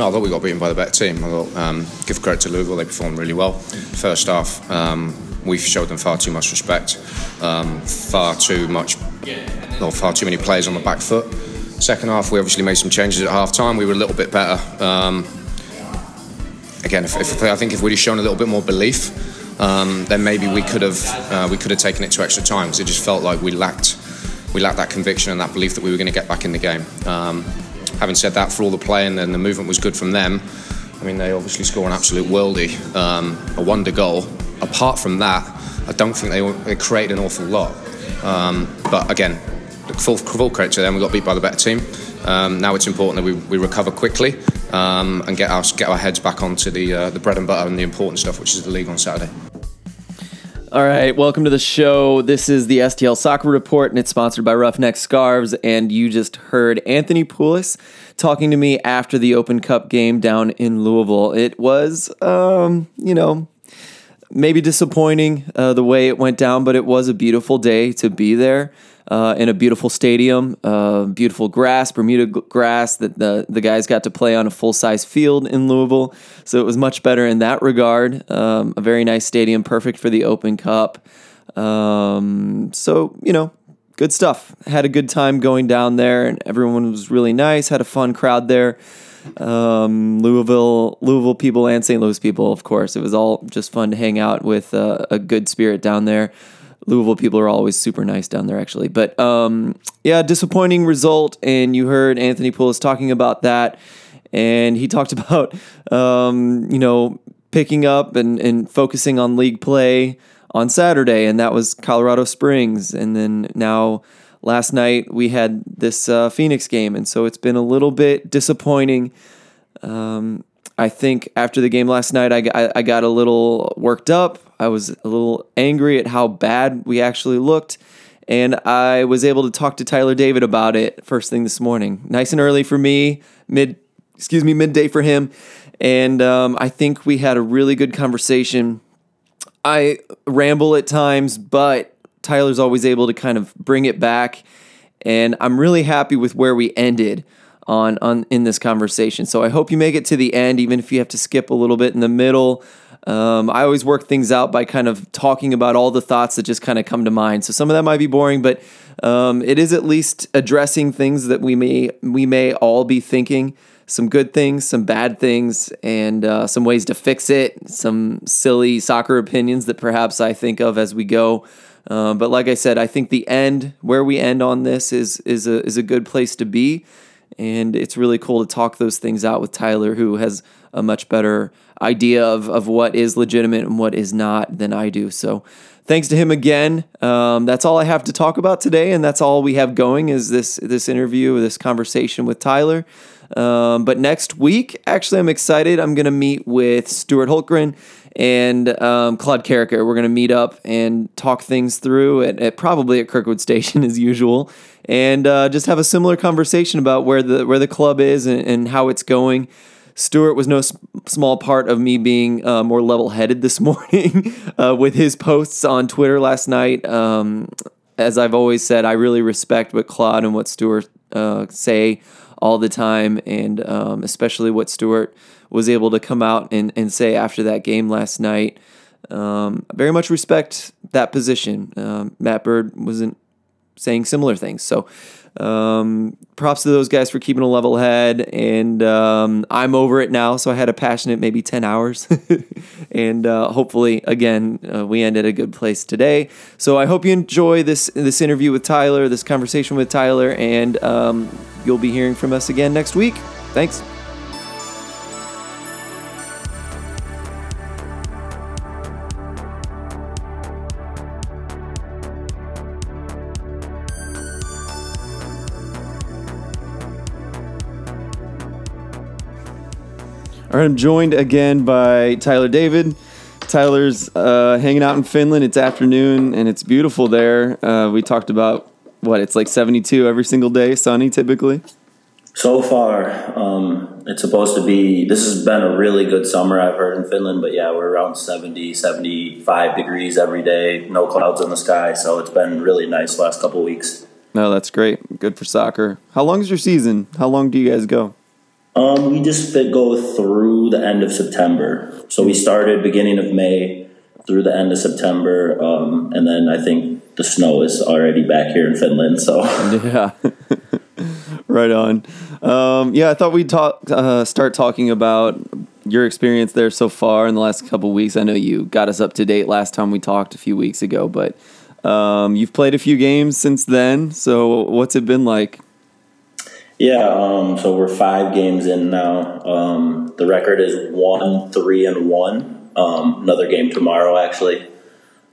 No, I thought we got beaten by the better team. I thought, um, give credit to Louisville, they performed really well. First half, um, we showed them far too much respect, um, far too much, or far too many players on the back foot. Second half, we obviously made some changes at half time. We were a little bit better. Um, again, if, if, I think if we'd shown a little bit more belief, um, then maybe we could have uh, we could have taken it to extra time because it just felt like we lacked we lacked that conviction and that belief that we were going to get back in the game. Um, having said that, for all the play and then the movement was good from them. I mean, they obviously score an absolute worldie, um, a wonder goal. Apart from that, I don't think they, they created an awful lot. Um, but again, full, full credit to them. We got beat by the better team. Um, now it's important that we, we recover quickly um, and get our get our heads back onto the uh, the bread and butter and the important stuff, which is the league on Saturday. All right, welcome to the show. This is the STL Soccer Report, and it's sponsored by Roughneck Scarves. And you just heard Anthony Pulis talking to me after the Open Cup game down in Louisville. It was, um, you know, maybe disappointing uh, the way it went down, but it was a beautiful day to be there uh, in a beautiful stadium, uh, beautiful grass, Bermuda grass that the, the guys got to play on a full size field in Louisville. So it was much better in that regard. Um, a very nice stadium, perfect for the Open Cup. Um, so, you know, good stuff. Had a good time going down there, and everyone was really nice. Had a fun crowd there. Um, Louisville, Louisville people, and St. Louis people, of course. It was all just fun to hang out with uh, a good spirit down there. Louisville people are always super nice down there, actually. But um, yeah, disappointing result. And you heard Anthony Pulis talking about that. And he talked about, um, you know, picking up and, and focusing on league play on Saturday. And that was Colorado Springs. And then now, last night, we had this uh, Phoenix game. And so it's been a little bit disappointing. Um, I think after the game last night, I, I, I got a little worked up. I was a little angry at how bad we actually looked. And I was able to talk to Tyler David about it first thing this morning. Nice and early for me, mid, excuse me, midday for him. And um, I think we had a really good conversation. I ramble at times, but Tyler's always able to kind of bring it back. And I'm really happy with where we ended on on in this conversation. So I hope you make it to the end, even if you have to skip a little bit in the middle. Um, I always work things out by kind of talking about all the thoughts that just kind of come to mind. So some of that might be boring, but um, it is at least addressing things that we may we may all be thinking. Some good things, some bad things, and uh, some ways to fix it. Some silly soccer opinions that perhaps I think of as we go. Uh, but like I said, I think the end, where we end on this, is is a is a good place to be. And it's really cool to talk those things out with Tyler, who has a much better idea of, of what is legitimate and what is not than I do. So thanks to him again. Um, that's all I have to talk about today, and that's all we have going is this this interview, this conversation with Tyler. Um, but next week, actually, I'm excited. I'm going to meet with Stuart Holtgren and um, Claude Carricker. We're going to meet up and talk things through at, at probably at Kirkwood Station as usual and uh, just have a similar conversation about where the where the club is and, and how it's going. Stuart was no s- small part of me being uh, more level headed this morning uh, with his posts on Twitter last night. Um, as I've always said, I really respect what Claude and what Stuart uh, say all the time, and um, especially what Stuart was able to come out and, and say after that game last night. Um, very much respect that position. Um, Matt Bird wasn't saying similar things. So um, props to those guys for keeping a level head. And um, I'm over it now. So I had a passionate maybe 10 hours. and uh, hopefully, again, uh, we end at a good place today. So I hope you enjoy this, this interview with Tyler, this conversation with Tyler. And um, you'll be hearing from us again next week. Thanks. All right, I'm joined again by Tyler David. Tyler's uh, hanging out in Finland. It's afternoon and it's beautiful there. Uh, we talked about what it's like 72 every single day, sunny typically. So far, um, it's supposed to be. This has been a really good summer, I've heard in Finland, but yeah, we're around 70, 75 degrees every day, no clouds in the sky, so it's been really nice last couple weeks. No, that's great. Good for soccer. How long is your season? How long do you guys go? Um, we just go through the end of September. So we started beginning of May through the end of September, um, and then I think the snow is already back here in Finland. So yeah, right on. Um, yeah, I thought we'd talk uh, start talking about your experience there so far in the last couple weeks. I know you got us up to date last time we talked a few weeks ago, but um, you've played a few games since then. So what's it been like? Yeah, um, so we're five games in now. Um, the record is one, three, and one. Um, another game tomorrow, actually.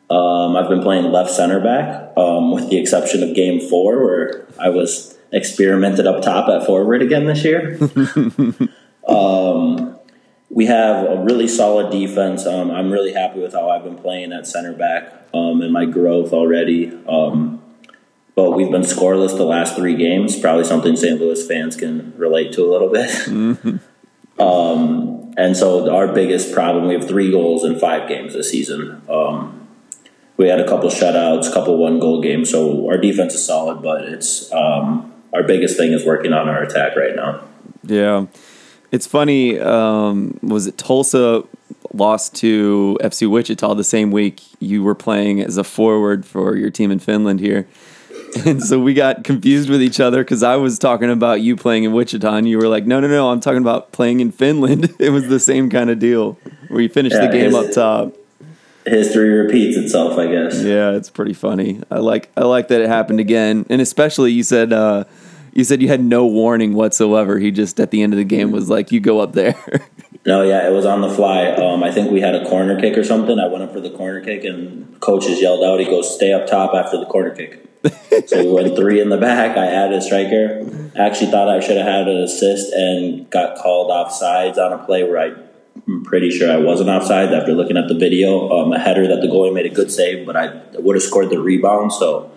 Um, I've been playing left center back, um, with the exception of game four, where I was experimented up top at forward again this year. Um, we have a really solid defense. I'm really happy with how I've been playing at center back and my growth already but we've been scoreless the last three games. Probably something St. Louis fans can relate to a little bit. Mm-hmm. Um, and so our biggest problem, we have three goals in five games this season. Um, we had a couple shutouts, a couple one goal games. So our defense is solid, but it's um, our biggest thing is working on our attack right now. Yeah, it's funny. Um, was it Tulsa lost to FC Wichita the same week you were playing as a forward for your team in Finland here? And so we got confused with each other because I was talking about you playing in Wichita, and you were like, "No, no, no, I'm talking about playing in Finland." it was the same kind of deal where you finished yeah, the game up top. History repeats itself, I guess. Yeah, it's pretty funny. I like I like that it happened again, and especially you said uh, you said you had no warning whatsoever. He just at the end of the game was like, "You go up there." No, yeah, it was on the fly. Um, I think we had a corner kick or something. I went up for the corner kick, and coaches yelled out, "He goes, stay up top after the corner kick." So we went three in the back. I added a striker. Actually, thought I should have had an assist and got called off sides on a play where I, am pretty sure I wasn't offside after looking at the video. Um, a header that the goalie made a good save, but I would have scored the rebound. So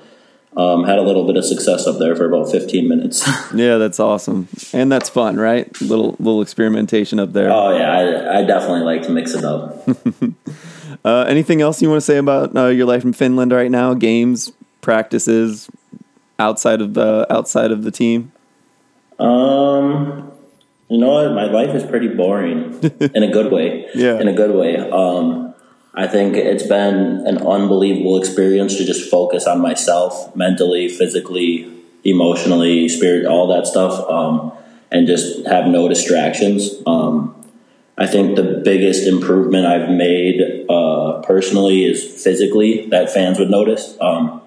um, had a little bit of success up there for about 15 minutes. yeah, that's awesome, and that's fun, right? Little little experimentation up there. Oh yeah, I, I definitely like to mix it up. uh, anything else you want to say about uh, your life in Finland right now? Games, practices outside of the outside of the team? Um, you know what? My life is pretty boring in a good way. Yeah, in a good way. Um, I think it's been an unbelievable experience to just focus on myself mentally, physically, emotionally, spirit, all that stuff, um, and just have no distractions. Um, I think the biggest improvement I've made uh, personally is physically that fans would notice. Um,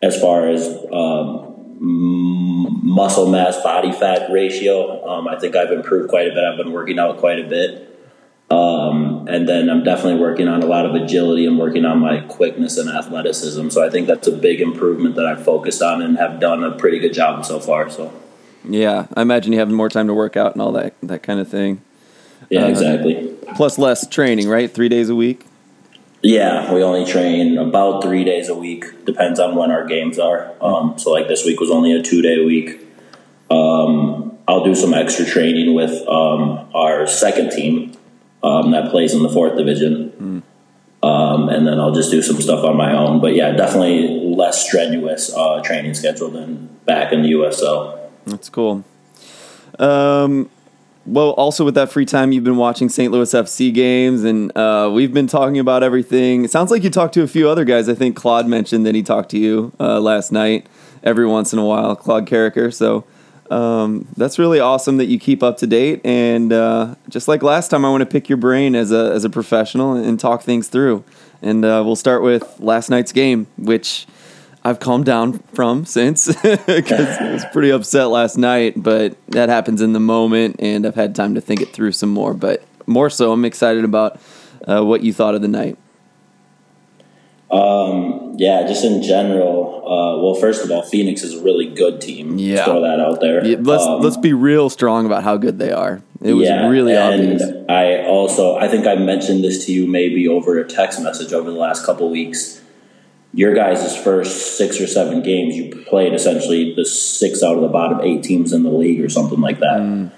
as far as um, muscle mass body fat ratio. Um, I think I've improved quite a bit. I've been working out quite a bit. Um, and then I'm definitely working on a lot of agility and working on my quickness and athleticism. So I think that's a big improvement that I've focused on and have done a pretty good job so far. So, yeah, I imagine you have more time to work out and all that that kind of thing. Yeah, uh, exactly. Plus less training, right? Three days a week. Yeah, we only train about three days a week. Depends on when our games are. Um, so, like this week was only a two day week. Um, I'll do some extra training with um, our second team um, that plays in the fourth division, mm. and then I'll just do some stuff on my own. But yeah, definitely less strenuous uh, training schedule than back in the USL. That's cool. Um, well, also with that free time, you've been watching St. Louis FC games, and uh, we've been talking about everything. It sounds like you talked to a few other guys. I think Claude mentioned that he talked to you uh, last night. Every once in a while, Claude Carricker. So um, that's really awesome that you keep up to date. And uh, just like last time, I want to pick your brain as a as a professional and talk things through. And uh, we'll start with last night's game, which I've calmed down from since because I was pretty upset last night. But that happens in the moment, and I've had time to think it through some more. But more so, I'm excited about uh, what you thought of the night. Um, yeah, just in general. Uh, well, first of all, Phoenix is a really good team. Yeah, throw that out there. Yeah, let's um, let's be real strong about how good they are. It was yeah, really obvious. I also, I think I mentioned this to you maybe over a text message over the last couple weeks your guys' first six or seven games, you played essentially the six out of the bottom eight teams in the league or something like that. Mm.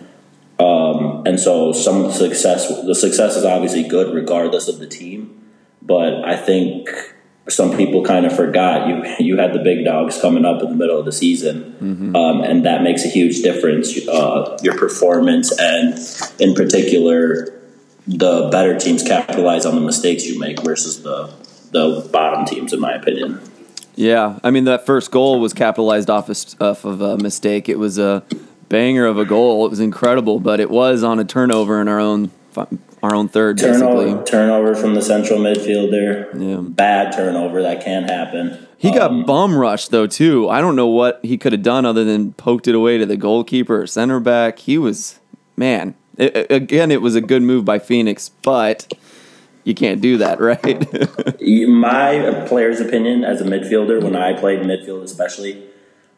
Um, and so some of the success, the success is obviously good regardless of the team. But I think some people kind of forgot you you had the big dogs coming up in the middle of the season, mm-hmm. um, and that makes a huge difference. Uh, your performance and, in particular, the better teams capitalize on the mistakes you make versus the the bottom teams, in my opinion. Yeah, I mean that first goal was capitalized off of, a mistake. It was a banger of a goal. It was incredible, but it was on a turnover in our own our own third. Turnover, basically. turnover from the central midfielder. Yeah, bad turnover that can't happen. He got um, bum rushed though too. I don't know what he could have done other than poked it away to the goalkeeper or center back. He was man. It, again, it was a good move by Phoenix, but you can't do that, right? My player's opinion as a midfielder, when I played midfield especially,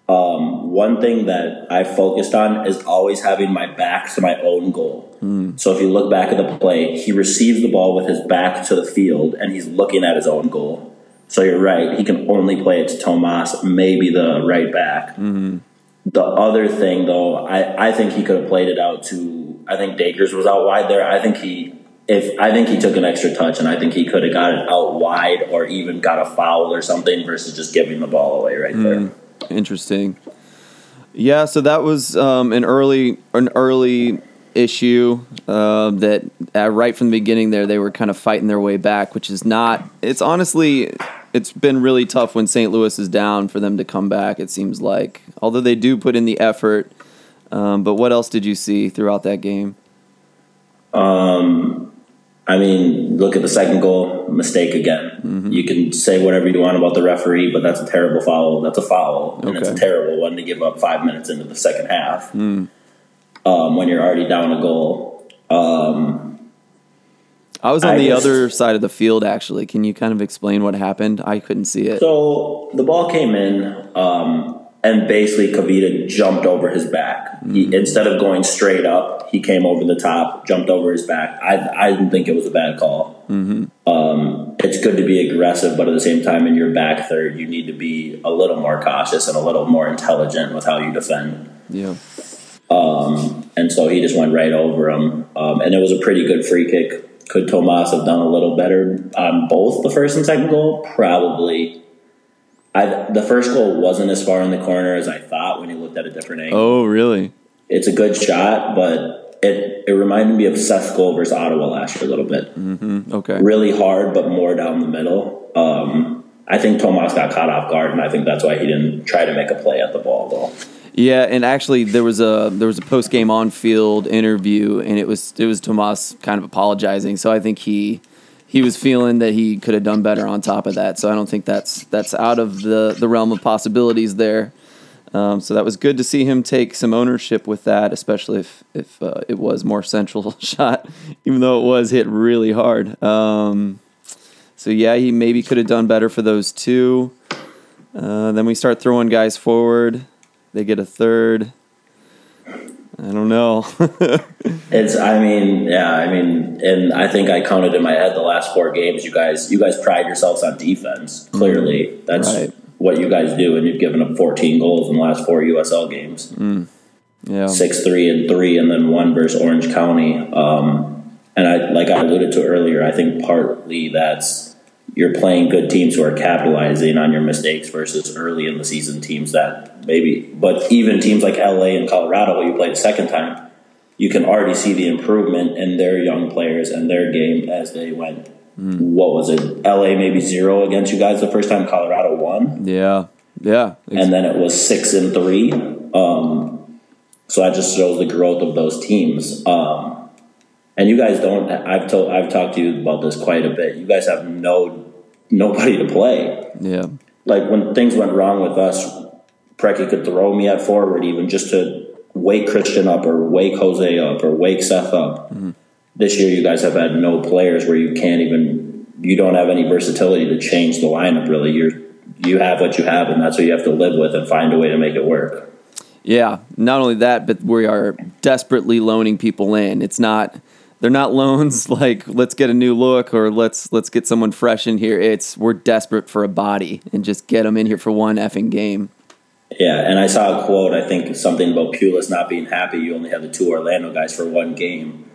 um, one thing that I focused on is always having my back to my own goal. Mm. So if you look back at the play, he receives the ball with his back to the field and he's looking at his own goal. So you're right, he can only play it to Tomas, maybe the right back. Mm-hmm. The other thing, though, I, I think he could have played it out to. I think Dakers was out wide there. I think he if I think he took an extra touch, and I think he could have got it out wide or even got a foul or something versus just giving the ball away right mm, there. Interesting. Yeah, so that was um, an early an early issue uh, that uh, right from the beginning there they were kind of fighting their way back, which is not. It's honestly it's been really tough when St. Louis is down for them to come back. It seems like, although they do put in the effort. Um, but what else did you see throughout that game? Um, I mean, look at the second goal, mistake again. Mm-hmm. You can say whatever you want about the referee, but that's a terrible foul. That's a foul, and okay. it's a terrible one to give up five minutes into the second half mm. um, when you're already down a goal. Um, I was on I the just, other side of the field. Actually, can you kind of explain what happened? I couldn't see it. So the ball came in. Um, and basically Kavita jumped over his back. He, instead of going straight up, he came over the top, jumped over his back. I, I didn't think it was a bad call. Mm-hmm. Um, it's good to be aggressive, but at the same time, in your back third, you need to be a little more cautious and a little more intelligent with how you defend. Yeah. Um, and so he just went right over him, um, and it was a pretty good free kick. Could Tomas have done a little better on both the first and second goal? Probably. I the first goal wasn't as far in the corner as I thought when you looked at a different angle. Oh, really? It's a good shot, but it it reminded me of Seth's goal versus Ottawa last year a little bit. Mm-hmm. Okay, really hard, but more down the middle. Um, I think Tomas got caught off guard, and I think that's why he didn't try to make a play at the ball though. Yeah, and actually there was a there was a post game on field interview, and it was it was Tomas kind of apologizing. So I think he he was feeling that he could have done better on top of that. So I don't think that's that's out of the the realm of possibilities there. Um, so that was good to see him take some ownership with that, especially if if uh, it was more central shot, even though it was hit really hard. Um, so yeah, he maybe could have done better for those two. Uh, then we start throwing guys forward. They get a third. I don't know. it's. I mean, yeah. I mean, and I think I counted in my head the last four games. You guys, you guys pride yourselves on defense. Clearly, mm, that's right. what you guys do, and you've given up 14 goals in the last four USL games. Mm, yeah, six, three, and three, and then one versus Orange County. Um, and I, like I alluded to earlier, I think partly that's you're playing good teams who are capitalizing on your mistakes versus early in the season teams that maybe, but even teams like LA and Colorado, who you played a second time, you can already see the improvement in their young players and their game as they went. Mm. What was it? LA maybe zero against you guys the first time. Colorado won. Yeah, yeah, and then it was six and three. Um, so that just shows the growth of those teams. Um, and you guys don't. I've told. I've talked to you about this quite a bit. You guys have no nobody to play. Yeah. Like when things went wrong with us, Preki could throw me at forward even just to wake Christian up or wake Jose up or wake Seth up. Mm-hmm. This year, you guys have had no players where you can't even. You don't have any versatility to change the lineup. Really, you're you have what you have, and that's what you have to live with and find a way to make it work. Yeah, not only that, but we are desperately loaning people in. It's not they're not loans like let's get a new look or let's let's get someone fresh in here. It's we're desperate for a body and just get them in here for one effing game. Yeah, and I saw a quote. I think something about Pulis not being happy. You only have the two Orlando guys for one game,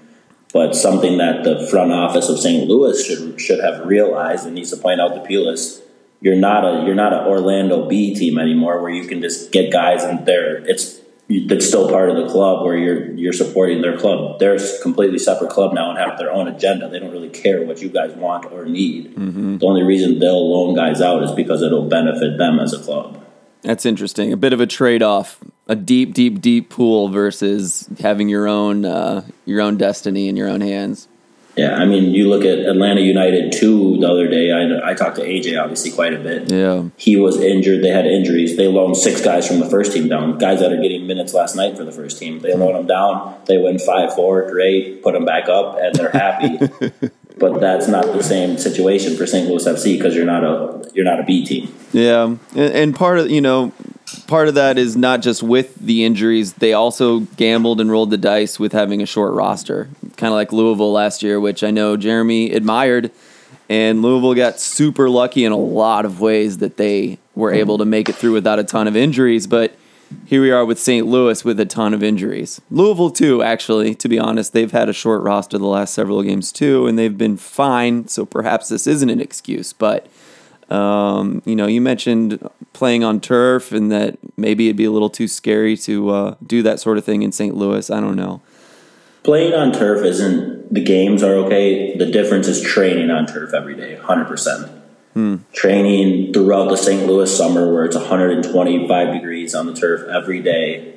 but something that the front office of St. Louis should should have realized and needs to point out to Pulis. you're not a you're not an Orlando B team anymore where you can just get guys in they're it's it's still part of the club where you're you're supporting their club. They're a completely separate club now and have their own agenda. They don't really care what you guys want or need. Mm-hmm. The only reason they'll loan guys out is because it'll benefit them as a club. That's interesting. A bit of a trade off, a deep, deep, deep pool versus having your own uh, your own destiny in your own hands. Yeah, I mean, you look at Atlanta United too. The other day, I, I talked to AJ obviously quite a bit. Yeah, he was injured. They had injuries. They loaned six guys from the first team down. Guys that are getting minutes last night for the first team. They loan them down. They win five four. Great. Put them back up, and they're happy. but that's not the same situation for St. Louis FC because you're not a you're not a B team. Yeah, and, and part of you know part of that is not just with the injuries, they also gambled and rolled the dice with having a short roster, kind of like Louisville last year, which I know Jeremy admired. And Louisville got super lucky in a lot of ways that they were hmm. able to make it through without a ton of injuries. But here we are with St. Louis with a ton of injuries. Louisville, too, actually, to be honest, they've had a short roster the last several games, too, and they've been fine. So perhaps this isn't an excuse. But um, you know, you mentioned playing on turf and that maybe it'd be a little too scary to uh, do that sort of thing in St. Louis. I don't know. Playing on turf isn't the games are okay. The difference is training on turf every day, hundred percent. Hmm. Training throughout the St. Louis summer, where it's 125 degrees on the turf every day.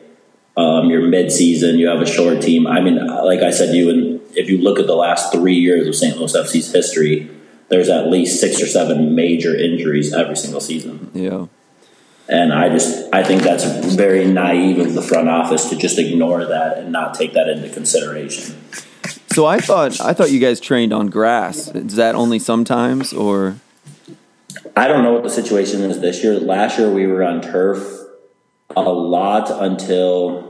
Um, you're mid-season. You have a short team. I mean, like I said, you and if you look at the last three years of St. Louis FC's history, there's at least six or seven major injuries every single season. Yeah. And I just I think that's very naive of the front office to just ignore that and not take that into consideration. So I thought I thought you guys trained on grass. Is that only sometimes or I don't know what the situation is this year. Last year we were on turf a lot until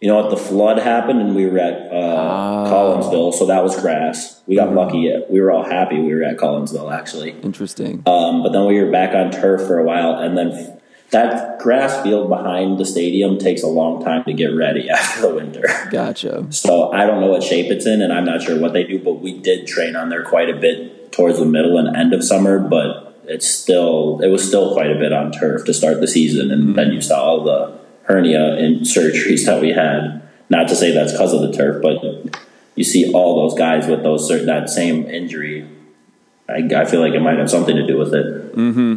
you know what? The flood happened, and we were at uh, oh. Collinsville, so that was grass. We got mm-hmm. lucky. We were all happy we were at Collinsville, actually. Interesting. Um, but then we were back on turf for a while, and then that grass field behind the stadium takes a long time to get ready after the winter. Gotcha. So I don't know what shape it's in, and I'm not sure what they do, but we did train on there quite a bit towards the middle and end of summer, but it's still it was still quite a bit on turf to start the season, and mm-hmm. then you saw all the hernia and surgeries that we had. Not to say that's because of the turf, but you see all those guys with those that same injury. I, I feel like it might have something to do with it. Mm-hmm.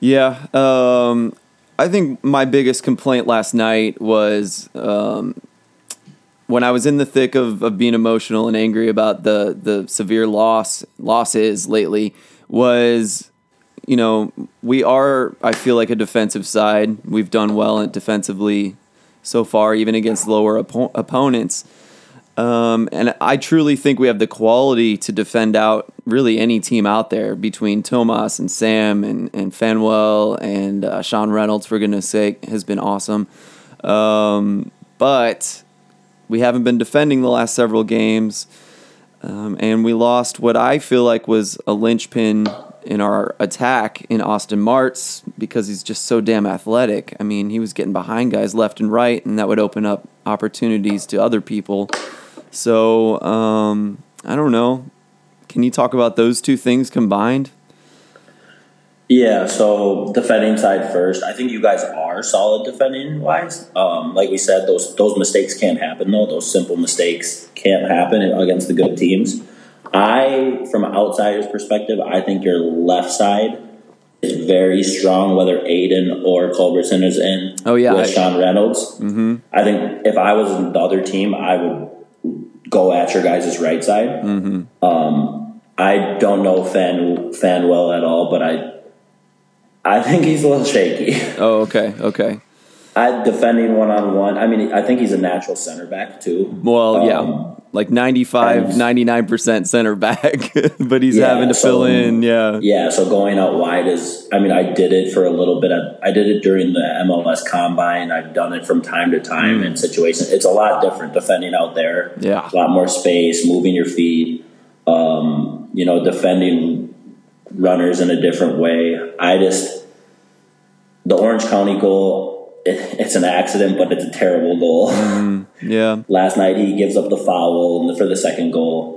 Yeah. Um, I think my biggest complaint last night was um, when I was in the thick of, of being emotional and angry about the the severe loss losses lately was you know, we are, I feel like, a defensive side. We've done well defensively so far, even against lower op- opponents. Um, and I truly think we have the quality to defend out really any team out there between Tomas and Sam and, and Phanuel and uh, Sean Reynolds, for goodness sake, has been awesome. Um, but we haven't been defending the last several games. Um, and we lost what I feel like was a linchpin in our attack in Austin Martz because he's just so damn athletic. I mean, he was getting behind guys left and right, and that would open up opportunities to other people. So um, I don't know. Can you talk about those two things combined? Yeah, so defending side first. I think you guys are solid defending wise. Um, like we said, those those mistakes can't happen though. Those simple mistakes can't happen against the good teams. I, from an outsider's perspective, I think your left side is very strong, whether Aiden or Culbertson is in. Oh yeah, with I, Sean Reynolds. Mm-hmm. I think if I was in the other team, I would go at your guys' right side. Mm-hmm. Um, I don't know Fan Phanuel at all, but I I think he's a little shaky. Oh, okay, okay. I defending one on one. I mean, I think he's a natural center back too. Well, um, yeah like 95 99% center back but he's yeah, having to so, fill in yeah yeah so going out wide is i mean i did it for a little bit i did it during the mls combine i've done it from time to time mm. in situations it's a lot different defending out there yeah a lot more space moving your feet um, you know defending runners in a different way i just the orange county goal it's an accident, but it's a terrible goal. Mm, yeah. Last night he gives up the foul for the second goal.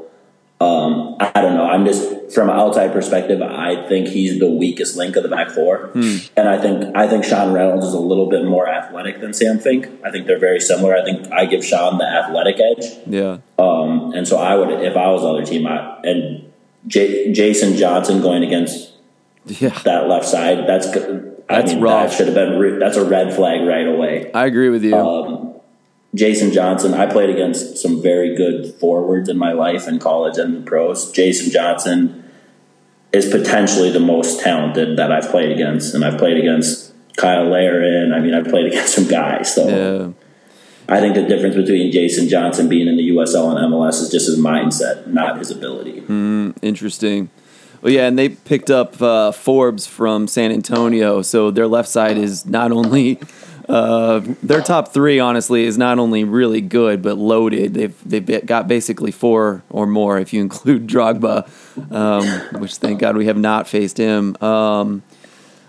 Um, I don't know. I'm just from an outside perspective. I think he's the weakest link of the back four, Hmm. and I think I think Sean Reynolds is a little bit more athletic than Sam Fink. I think they're very similar. I think I give Sean the athletic edge, Yeah. um, and so I would if I was the other team. I, and J- Jason Johnson going against Yeah. that left side. That's good. I That's mean, rough. that should have been. Re- that's a red flag right away. I agree with you. Um, Jason Johnson. I played against some very good forwards in my life in college and the pros. Jason Johnson is potentially the most talented that I've played against, and I've played against Cyle Larin. I mean, I've played against some guys. So yeah. I think the difference between Jason Johnson being in the USL and MLS is just his mindset, not his ability. Interesting. Well, yeah, and they picked up uh, Forbes from San Antonio, so their left side is not only uh, their top three. Honestly, is not only really good but loaded. They've they've got basically four or more if you include Drogba, um, which thank God we have not faced him. Um,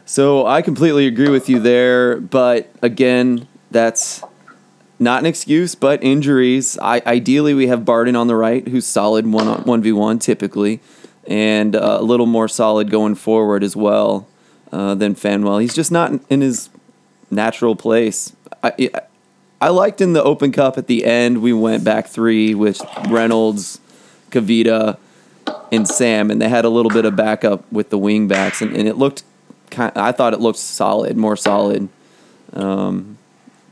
so I completely agree with you there, but again, that's not an excuse, but injuries. I, ideally, we have Barden on the right, who's solid one on one v one typically, and uh, a little more solid going forward as well uh, than Phanuel. He's just not in, his natural place. I, I liked in the Open Cup at the end we went back three with Reynolds, Kavita, and Sam, and they had a little bit of backup with the wing backs, and, and it looked. Kind, I thought it looked solid, more solid. Um,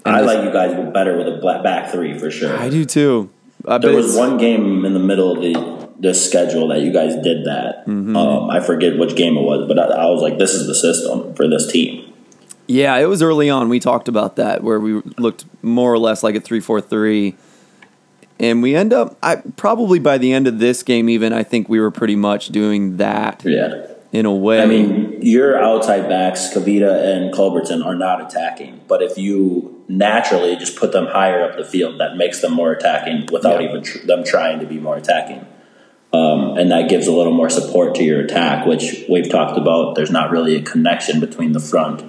I like you guys better with a back three for sure. I do too. Uh, There was one game in the middle of the the schedule that you guys did that. Mm-hmm. Um, I forget which game it was, but I, I was like, "This is the system for this team." Yeah, it was early on. We talked about that where we looked more or less like a three-four-three, and we end up. I probably by the end of this game, even I think we were pretty much doing that Yeah, in a way. I mean, your outside backs, Kavita and Culbertson, are not attacking. But if you naturally just put them higher up the field, that makes them more attacking without Yeah. even tr- them trying to be more attacking. Um, and that gives a little more support to your attack, which we've talked about. There's not really a connection between the front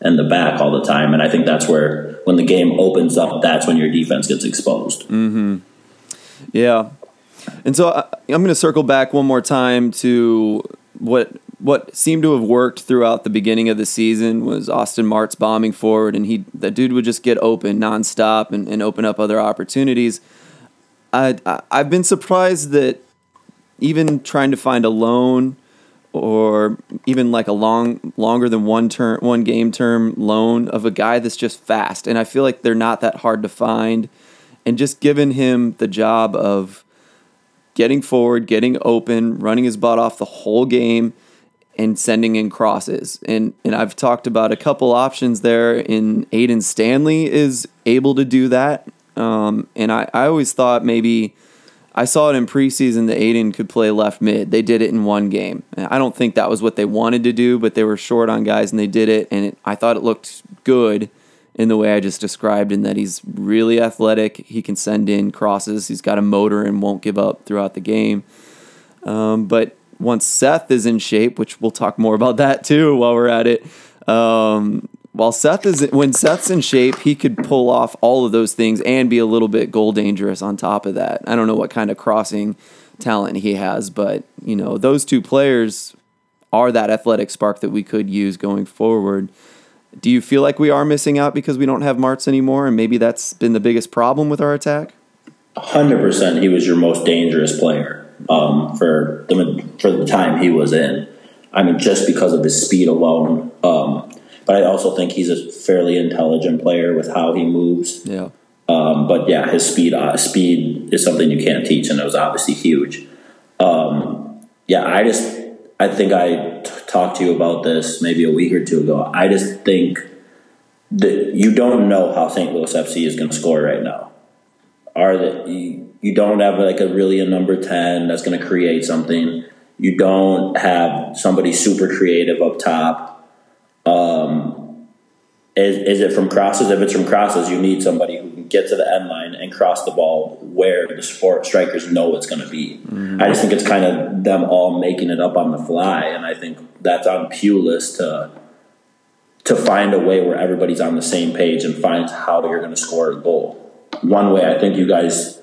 and the back all the time, and I think that's where when the game opens up, that's when your defense gets exposed. Hmm. Yeah, and so I, I'm going to circle back one more time to what what seemed to have worked throughout the beginning of the season was Austin Martz bombing forward, and he that dude would just get open nonstop and, and open up other opportunities. I, I I've been surprised that even trying to find a loan or even like a long longer than one term one game term loan of a guy that's just fast and I feel like they're not that hard to find and just giving him the job of getting forward, getting open, running his butt off the whole game and sending in crosses. And and I've talked about a couple options there in Aiden Stanley is able to do that. Um, and I, I always thought maybe I saw it in preseason that Aiden could play left mid. They did it in one game. I don't think that was what they wanted to do, but they were short on guys and they did it. And it, I thought it looked good in the way I just described, in that he's really athletic. He can send in crosses. He's got a motor and won't give up throughout the game. Um, but once Seth is in shape, which we'll talk more about that too while we're at it. Um, while Seth is when Seth's in shape, he could pull off all of those things and be a little bit goal dangerous on top of that. I don't know what kind of crossing talent he has, but you know those two players are that athletic spark that we could use going forward. Do you feel like we are missing out because we don't have Martz anymore, and maybe that's been the biggest problem with our attack? hundred percent he was your most dangerous player um, for the for the time he was in. I mean, just because of his speed alone. Um, but I also think he's a fairly intelligent player with how he moves. Yeah. Um, but yeah, his speed uh, speed is something you can't teach, and it was obviously huge. Um, yeah, I just I think I t- talked to you about this maybe a week or two ago. I just think that you don't know how St. Louis FC is going to score right now are that you, you don't have like a really a number 10 that's going to create something you don't have somebody super creative up top um, is, is it from crosses if it's from crosses you need somebody who can get to the end line and cross the ball where the sport strikers know it's going to be i just think it's kind of them all making it up on the fly and i think that's on Pulis to to find a way where everybody's on the same page and finds how you're going to score a goal one way I think you guys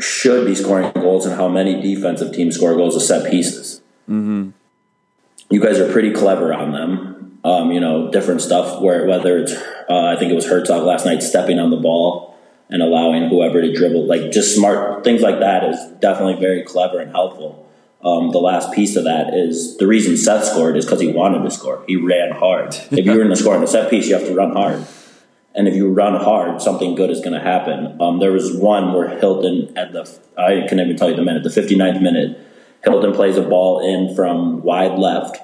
should be scoring goals and how many defensive teams score goals with set pieces. Mm-hmm. You guys are pretty clever on them. Um, you know, different stuff where whether it's uh, I think it was Hertzog last night stepping on the ball and allowing whoever to dribble, like just smart things like that is definitely very clever and helpful. Um, the last piece of that is the reason Seth scored is because he wanted to score. He ran hard. if you're in the score in a set piece, you have to run hard. And if you run hard, something good is going to happen. Um, there was one where Hilton at the I can not even tell you the minute, the 59th minute, Hilton plays a ball in from wide left.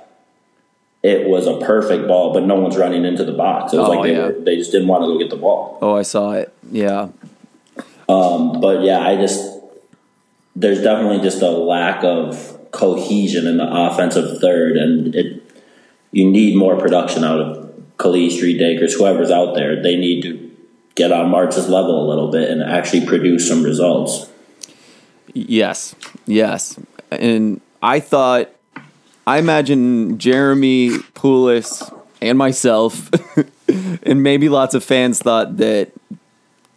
It was a perfect ball, but no one's running into the box. It was Oh, like they, yeah. they just didn't want to go get the ball. Oh, I saw it. Yeah. Um, but yeah, I just there's definitely just a lack of cohesion in the offensive third, and it you need more production out of Calistri, Dakers, whoever's out there. They need to get on Martz's level a little bit and actually produce some results. Yes, yes. And I thought, I imagine Jeremy Pulis and myself, and maybe lots of fans thought that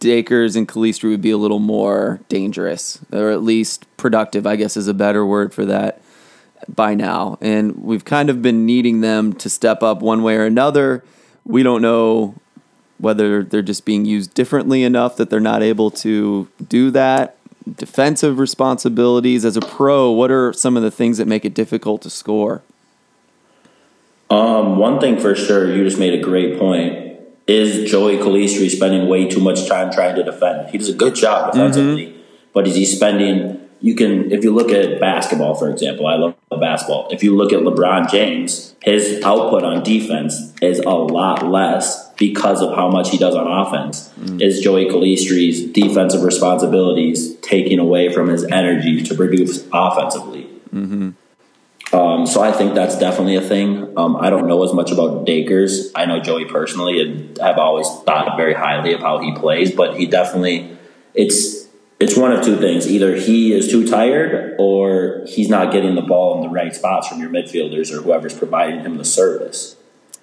Dakers and Calistri would be a little more dangerous, or at least productive, I guess is a better word for that by now. And we've kind of been needing them to step up one way or another. We don't know whether they're just being used differently enough that they're not able to do that. Defensive responsibilities as a pro, what are some of the things that make it difficult to score? Um, one thing for sure, you just made a great point. Is Joey Calistri spending way too much time trying to defend? He does a good job defensively, but is he spending? You can, if you look at basketball, for example, I love basketball. If you look at LeBron James, his output on defense is a lot less because of how much he does on offense. Is Joey Calistri's defensive responsibilities taking away from his energy to produce offensively? Um, so I think that's definitely a thing. Um, I don't know as much about Dakers. I know Joey personally, and have always thought very highly of how he plays. But he definitely, it's it's one of two things: either he is too tired, or he's not getting the ball in the right spots from your midfielders or whoever's providing him the service.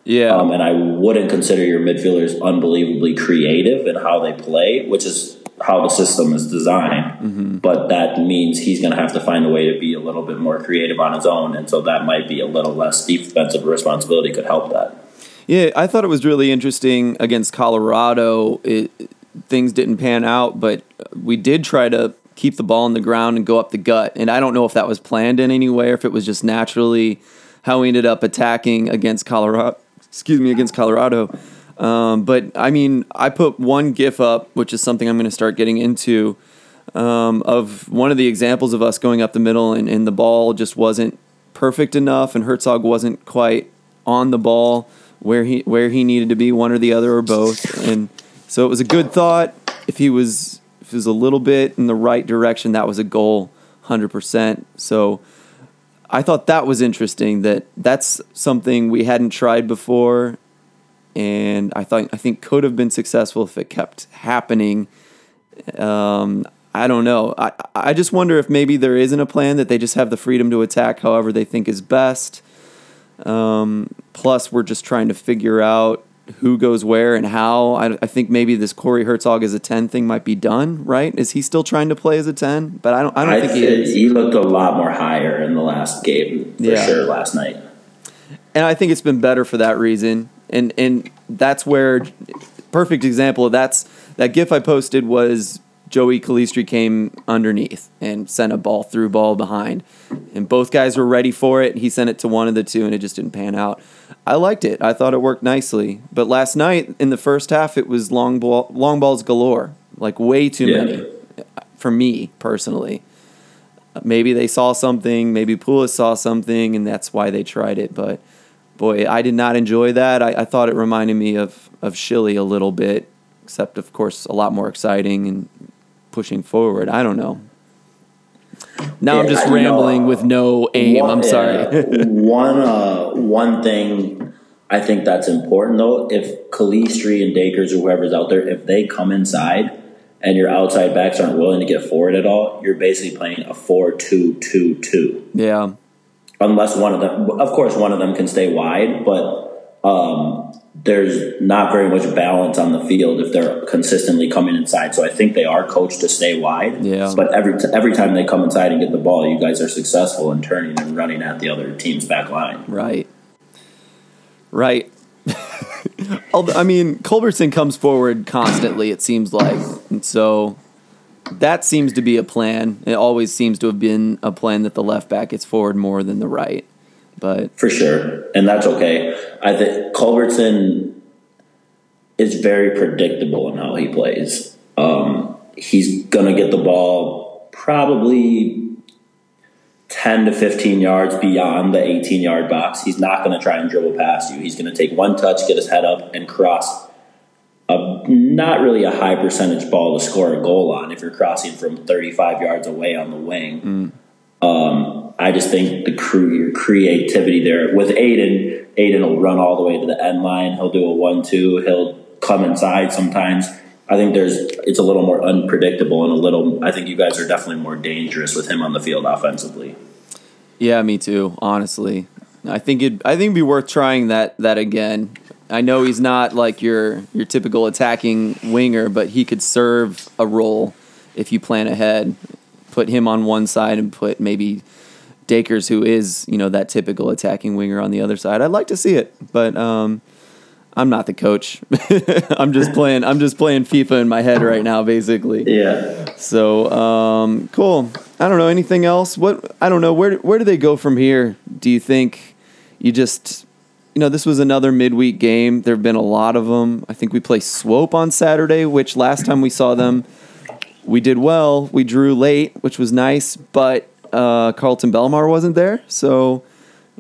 Yeah. Um, and I wouldn't consider your midfielders unbelievably creative in how they play, which is how the system is designed. But that means he's going to have to find a way to be a little bit more creative on his own, and so that might be a little less defensive responsibility could help that. Yeah, I thought it was really interesting against Colorado. It, things didn't pan out, but we did try to keep the ball on the ground and go up the gut. And I don't know if that was planned in any way or if it was just naturally how we ended up attacking against Colorado. Excuse me, against Colorado. Um, but I mean, I put one GIF up, which is something I'm going to start getting into, um, of one of the examples of us going up the middle and, and the ball just wasn't perfect enough, and Hertzog wasn't quite on the ball where he where he needed to be, one or the other or both. And so it was a good thought. If he was if he was a little bit in the right direction, that was a goal, hundred percent. So I thought that was interesting. That that's something we hadn't tried before, and I thought I think could have been successful if it kept happening. Um, I don't know. I I just wonder if maybe there isn't a plan that they just have the freedom to attack however they think is best. Um, plus, we're just trying to figure out who goes where and how. I, I think maybe this Corey Hertzog as a ten thing might be done. Right? Is he still trying to play as a ten? But I don't. I don't think he is. he looked a lot more higher in the last game for Yeah. sure last night. and I think it's been better for that reason. And and that's where perfect example of that's that GIF I posted was Joey Calistri came underneath and sent a ball through ball behind, and both guys were ready for it. He sent it to one of the two, and it just didn't pan out. I liked it. I thought it worked nicely. But last night in the first half, it was long ball, long balls galore, like way too Yeah. many for me personally. Maybe they saw something. Maybe Pulis saw something, and that's why they tried it. But boy, I did not enjoy that. I, I thought it reminded me of of Schilly a little bit, except of course a lot more exciting and pushing forward. I don't know. Now I'm just I know. rambling with no aim. I'm sorry. yeah, one uh, one thing I think that's important though, if Calistri and Dakers or whoever's out there, if they come inside and your outside backs aren't willing to get forward at all, you're basically playing a 4-2-2-2. yeah. Unless one of them, of course, one of them can stay wide, but um, there's not very much balance on the field if they're consistently coming inside. So I think they are coached to stay wide. Yeah. But every t- every time they come inside and get the ball, you guys are successful in turning and running at the other team's back line. Right. Right. Although, I mean, Culbertson comes forward constantly, it seems like. And so that seems to be a plan. It always seems to have been a plan that the left back gets forward more than the right. But For sure, and that's okay. I think Culbertson is very predictable in how he plays. Um, he's gonna get the ball probably ten to fifteen yards beyond the eighteen yard box. He's not gonna try and dribble past you. He's gonna take one touch, get his head up, and cross. A, not really a high percentage ball to score a goal on if you're crossing from 35 yards away on the wing. Um, I just think the crew, your creativity there with Aiden, Aiden will run all the way to the end line. He'll do a one-two. He'll come inside sometimes. I think there's it's a little more unpredictable and a little. I think you guys are definitely more dangerous with him on the field offensively. yeah, me too, honestly. I think it I think it'd be worth trying that that again. I know he's not like your your typical attacking winger, but he could serve a role if you plan ahead. Put him on one side and put maybe Dakers, who is you know that typical attacking winger, on the other side. I'd like to see it, but um, I'm not the coach. I'm just playing. I'm just playing FIFA in my head right now, basically. Yeah. So um, cool. I don't know anything else. What I don't know. Where where do they go from here? Do you think you just you know this was another midweek game? There have been a lot of them. I think we play Swope on Saturday, which last time we saw them, we did well. We drew late, which was nice, but uh, Carlton Belmar wasn't there, so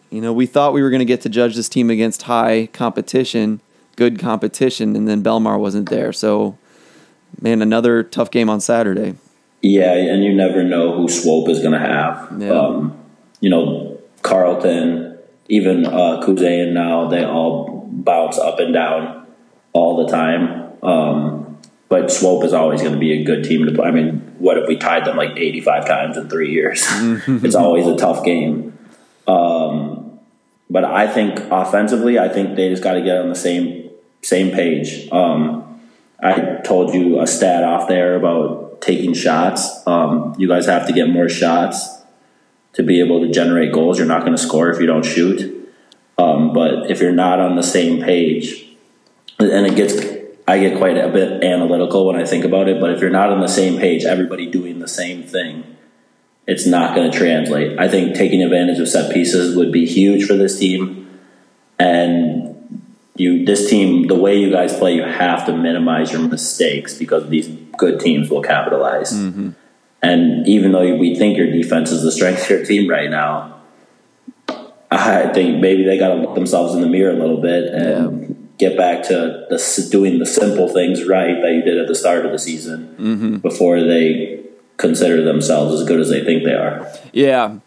you know we thought we were going to get to judge this team against high competition, good competition, and then Belmar wasn't there. So man, another tough game on Saturday. Yeah, and you never know who Swope is going to have. Yeah. Um, you know, Carlton, even uh, Kuzain now, they all bounce up and down all the time. Um, but Swope is always going to be a good team to play. I mean, what if we tied them like 85 times in three years? it's always a tough game. Um, but I think offensively, I think they just got to get on the same same page. Um, I told you a stat off there about taking shots. Um, you guys have to get more shots to be able to generate goals. You're not going to score if you don't shoot. Um, but if you're not on the same page, and it gets, I get quite a bit analytical when I think about it. But if you're not on the same page, everybody doing the same thing, it's not going to translate. I think taking advantage of set pieces would be huge for this team, and you this team the way you guys play you have to minimize your mistakes because these good teams will capitalize mm-hmm. and even though we think your defense is the strength of your team right now i think maybe they got to look themselves in the mirror a little bit and get back to the, doing the simple things right that you did at the start of the season before they consider themselves as good as they think they are Yeah,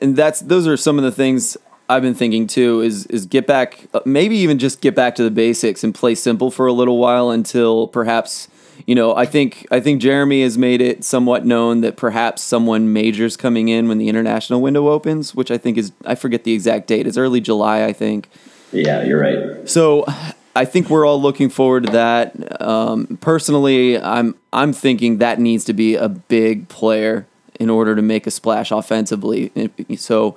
and that's those are some of the things I've been thinking too. Is is get back, uh, maybe even just get back to the basics and play simple for a little while until perhaps you know. I think I think Jeremy has made it somewhat known that perhaps someone major's coming in when the international window opens, which I think is I forget the exact date. It's early July, I think. Yeah you're right So I think we're all looking forward to that. Um, personally, I'm I'm thinking that needs to be a big player in order to make a splash offensively. So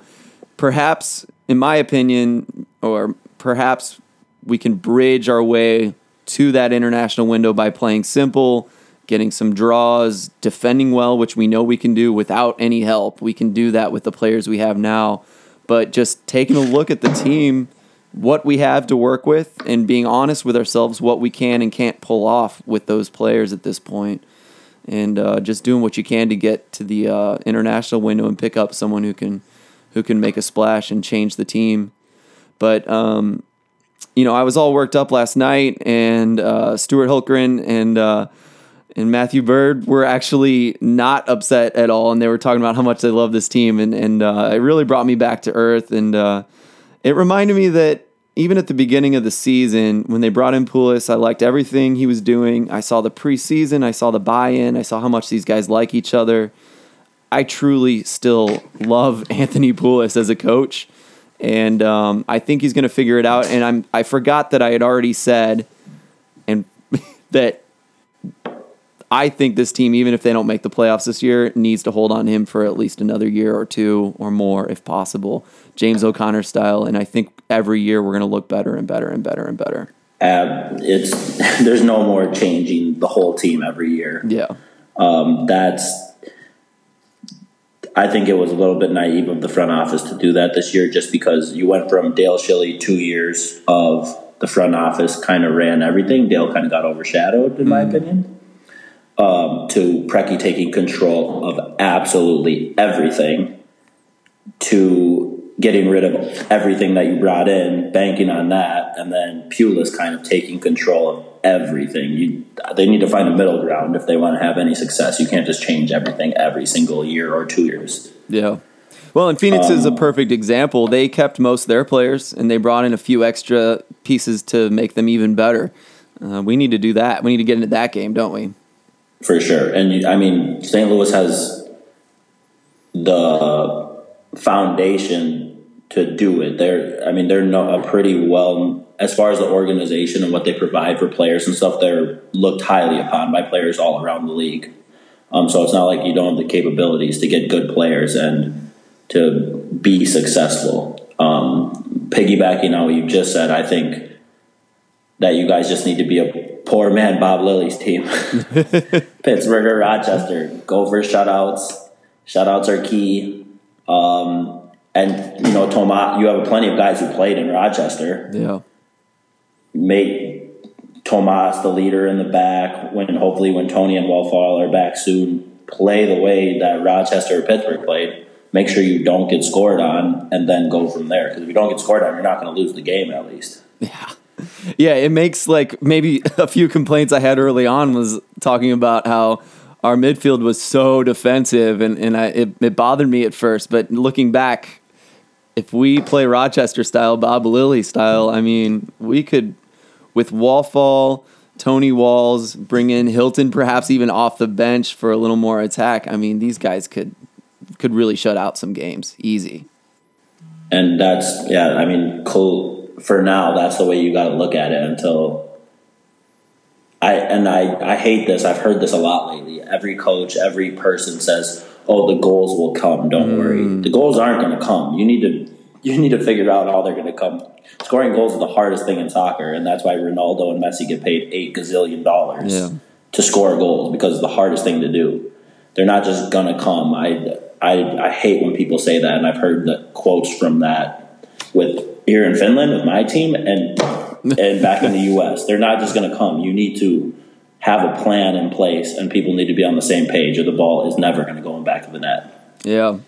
perhaps, in my opinion, or perhaps we can bridge our way to that international window by playing simple, getting some draws, defending well, which we know we can do without any help. We can do that with the players we have now. But just taking a look at the team, what we have to work with, and being honest with ourselves, what we can and can't pull off with those players at this point, and uh, just doing what you can to get to the uh, international window and pick up someone who can who can make a splash and change the team. But um, you know, I was all worked up last night, and uh, Stuart Hulkgren and uh, and Matthew Bird were actually not upset at all, and they were talking about how much they love this team, and and uh, it really brought me back to earth, and uh, it reminded me that even at the beginning of the season, when they brought in Pulis, I liked everything he was doing. I saw the preseason, I saw the buy-in, I saw how much these guys like each other. I truly still love Anthony Pulis as a coach, and um, I think he's going to figure it out. And I'm I forgot that I had already said, and that I think this team, even if they don't make the playoffs this year, needs to hold on him for at least another year or two or more, if possible, James O'Connor style. And I think every year we're going to look better and better and better and better. Uh, it's there's no more changing the whole team every year. Yeah, um, that's I think it was a little bit naive of the front office to do that this year just because you went from Dale Schilly two years of the front office kind of ran everything. Dale kind of got overshadowed, in my mm-hmm. opinion, um, to Preki taking control of absolutely everything to getting rid of everything that you brought in, banking on that, and then Pulis kind of taking control of everything. You, they need to find a middle ground if they want to have any success. You can't just change everything every single year or two years. Yeah. Well, and Phoenix um, is a um, perfect example. They kept most of their players, and they brought in a few extra pieces to make them even better. Uh, we need to do that. We need to get into that game, don't we? For sure. And I mean, St. Louis has the foundation to do it. They're, I mean, they're a pretty well as far as the organization and what they provide for players and stuff. They're looked highly upon by players all around the league. Um, so it's not like you don't have the capabilities to get good players and to be successful. Um, piggybacking on what you just said, I think that you guys just need to be a poor man Bob Lilly's team. Pittsburgh or Rochester. Go for shutouts. Shutouts are key. Um, and you know, Tomas, you have plenty of guys who played in Rochester. Yeah. Make Tomas the leader in the back when hopefully when Tony and Wellfall are back soon, play the way that Rochester or Pittsburgh played. Make sure you don't get scored on, and then go from there. Because if you don't get scored on, you're not going to lose the game at least. Yeah. Yeah, it makes like maybe a few complaints I had early on was talking about how our midfield was so defensive, and and I, it, it bothered me at first. But looking back, if we play Rochester style, Bob Lilly style, I mean, we could with Wallfall, Tony Walls, bring in Hilton, perhaps even off the bench for a little more attack. I mean, these guys could could really shut out some games easy. And that's yeah, I mean, cool. For now, that's the way you got to look at it until. I and I I hate this. I've heard this a lot lately. Every coach, every person says, oh, the goals will come. Don't mm. worry. The goals aren't going to come. You need to you need to figure out how they're going to come. Scoring goals is the hardest thing in soccer, and that's why Ronaldo and Messi get paid eight gazillion dollars yeah. to score goals because it's the hardest thing to do. They're not just going to come. I, I I hate when people say that, and I've heard the quotes from that with here in Finland with my team and and back in the U.S. They're not just going to come. You need to have a plan in place, and people need to be on the same page, or the ball is never going to go in back of the net. Yeah,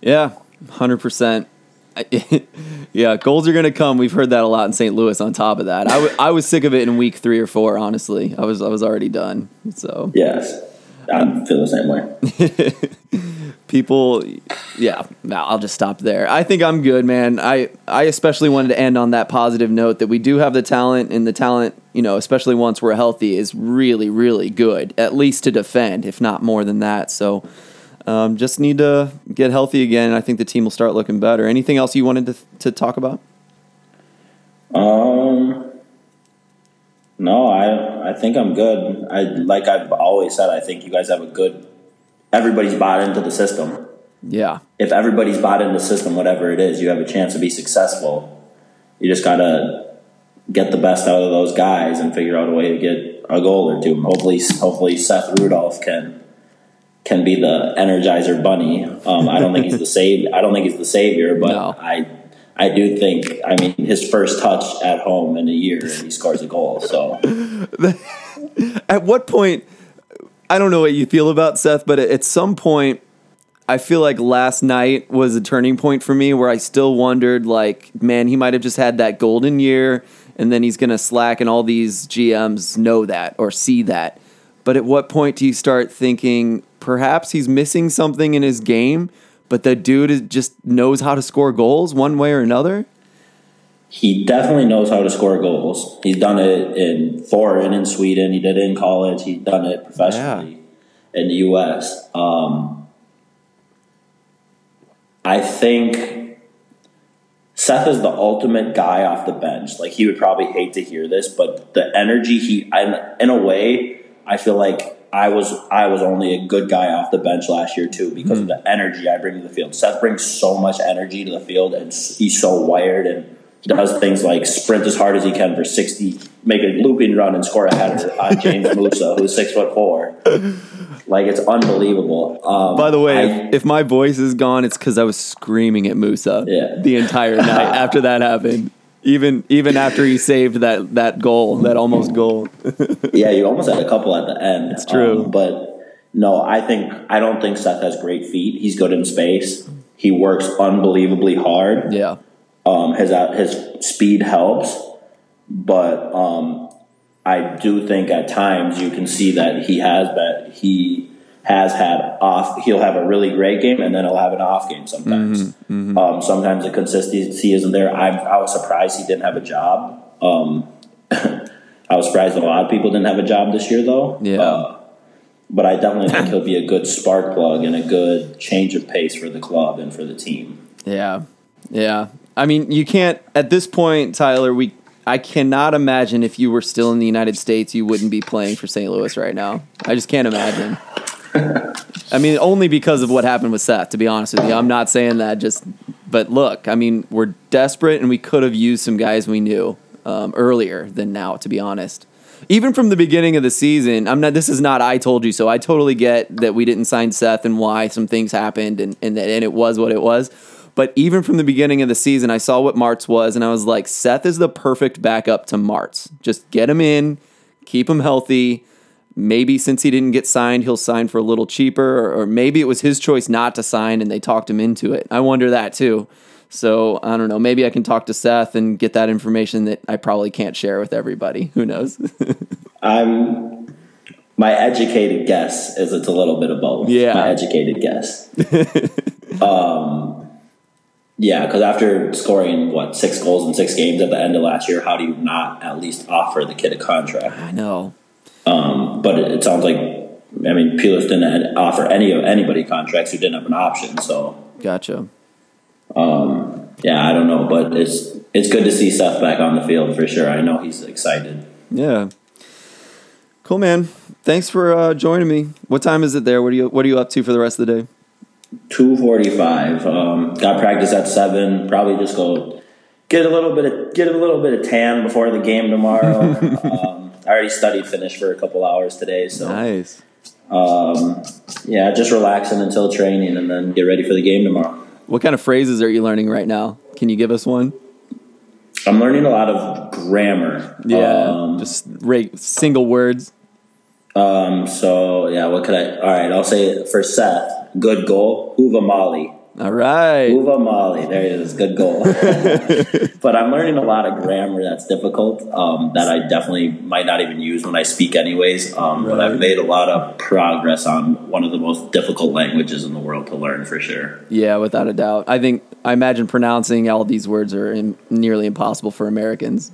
yeah, hundred percent. yeah, goals are going to come. We've heard that a lot in St. Louis. On top of that, I, w- I was sick of it in week three or four. Honestly, I was I was already done. So yes, I feel the same way. People, yeah. No, I'll just stop there. I think I'm good, man. I I especially wanted to end on that positive note that we do have the talent, and the talent, you know, especially once we're healthy, is really really good. At least to defend, if not more than that. So. Um, just need to get healthy again. I think the team will start looking better. Anything else you wanted to to talk about? Um, no, I I think I'm good. I like I've always said. I think you guys have a good everybody's bought into the system. Yeah. If everybody's bought into the system, whatever it is, you have a chance to be successful. You just gotta get the best out of those guys and figure out a way to get a goal or two. Hopefully, hopefully Seth Rudolph can can be the Energizer Bunny. Um, I don't think he's the save. I don't think he's the savior, but no. I I do think. I mean, his first touch at home in a year, and he scores a goal. So, at what point? I don't know what you feel about Seth, but at some point, I feel like last night was a turning point for me where I still wondered, like, man, he might have just had that golden year and then he's going to slack, and all these GMs know that or see that. But at what point do you start thinking perhaps he's missing something in his game, but the dude just knows how to score goals one way or another? He definitely knows how to score goals. He's done it in foreign in Sweden. He did it in college. He's done it professionally yeah. in the U.S. Um, I think Seth is the ultimate guy off the bench. Like he would probably hate to hear this, but the energy he, I, in a way, I feel like I was I was only a good guy off the bench last year too because mm. of the energy I bring to the field. Seth brings so much energy to the field, and he's so wired and does things like sprint as hard as he can for sixty, make a looping run and score a header on James Musa, who's six foot four. Like it's unbelievable. Um, By the way, I, if, if, my voice is gone, it's because I was screaming at Musa yeah. the entire night after that happened. Even even after he saved that that goal, that almost goal. yeah, you almost had a couple at the end. It's true, um, but no, I think I don't think Seth has great feet. He's good in space. He works unbelievably hard. Yeah, um, his uh, his speed helps, but um, I do think at times you can see that he has that he has had off. He'll have a really great game, and then he'll have an off game sometimes. Mm-hmm, mm-hmm. Um, sometimes the consistency isn't there. I, I was surprised he didn't have a job. Um, I was surprised a lot of people didn't have a job this year, though. Yeah. Uh, but I definitely think he'll be a good spark plug and a good change of pace for the club and for the team. Yeah, yeah. I mean, you can't at this point, Tyler. We I cannot imagine if you were still in the United States, you wouldn't be playing for St. Louis right now. I just can't imagine. I mean, only because of what happened with Seth. To be honest with you, I'm not saying that. Just, but look, I mean, we're desperate, and we could have used some guys we knew um, earlier than now. To be honest, even from the beginning of the season, I'm not. This is not I told you so. I totally get that we didn't sign Seth and why some things happened, and and and it was what it was. But even from the beginning of the season, I saw what Martz was, and I was like, Seth is the perfect backup to Martz. Just get him in, keep him healthy maybe since he didn't get signed, he'll sign for a little cheaper, or, or, maybe it was his choice not to sign and they talked him into it. I wonder that too. So I don't know. Maybe I can talk to Seth and get that information that I probably can't share with everybody. Who knows? I'm my educated guess is it's a little bit of both. Yeah, my educated guess. um, yeah, because after scoring what six goals in six games at the end of last year, how do you not at least offer the kid a contract? I know. Um, but it, it, sounds like, I mean, Pulis didn't offer any of anybody contracts who didn't have an option. So gotcha. Um, yeah, I don't know, but it's it's good to see Seth back on the field for sure. I know he's excited. Yeah. Cool, man. Thanks for uh, joining me. What time is it there? What are you What are you up to for the rest of the day? Two forty-five. Um, got practice at seven. Probably just go get a little bit of get a little bit of tan before the game tomorrow. um, I already studied Finnish for a couple hours today, so nice. Um, yeah, just relaxing until training, and then get ready for the game tomorrow. What kind of phrases are you learning right now? Can you give us one? I'm learning a lot of grammar. Yeah, um, just single words. Um, so yeah, what could I? All right, I'll say for Seth, good goal, Huva Mali. All right. Uva Mali. There it is. Good goal. but I'm learning a lot of grammar that's difficult um, that I definitely might not even use when I speak, anyways. Um, right. But I've made a lot of progress on one of the most difficult languages in the world to learn for sure. Yeah, without a doubt. I think, I imagine pronouncing all these words are in, nearly impossible for Americans.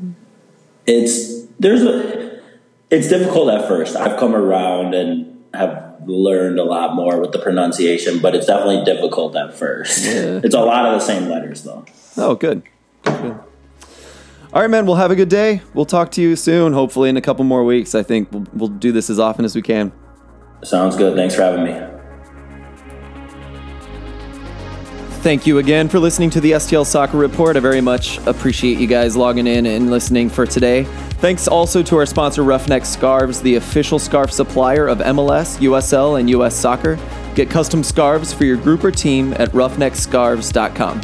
It's, there's a, it's difficult at first. I've come around and have learned a lot more with the pronunciation, but it's definitely difficult at first. Yeah. It's a lot of the same letters, though. Oh, good. good. All right, man. We'll have a good day. We'll talk to you soon. Hopefully, in a couple more weeks. I think we'll, we'll do this as often as we can. Sounds good. Thanks for having me. Thank you again for listening to the STL Soccer Report. I very much appreciate you guys logging in and listening for today. Thanks also to our sponsor, Roughneck Scarves, the official scarf supplier of MLS, USL, and US Soccer. Get custom scarves for your group or team at roughneckscarves.com.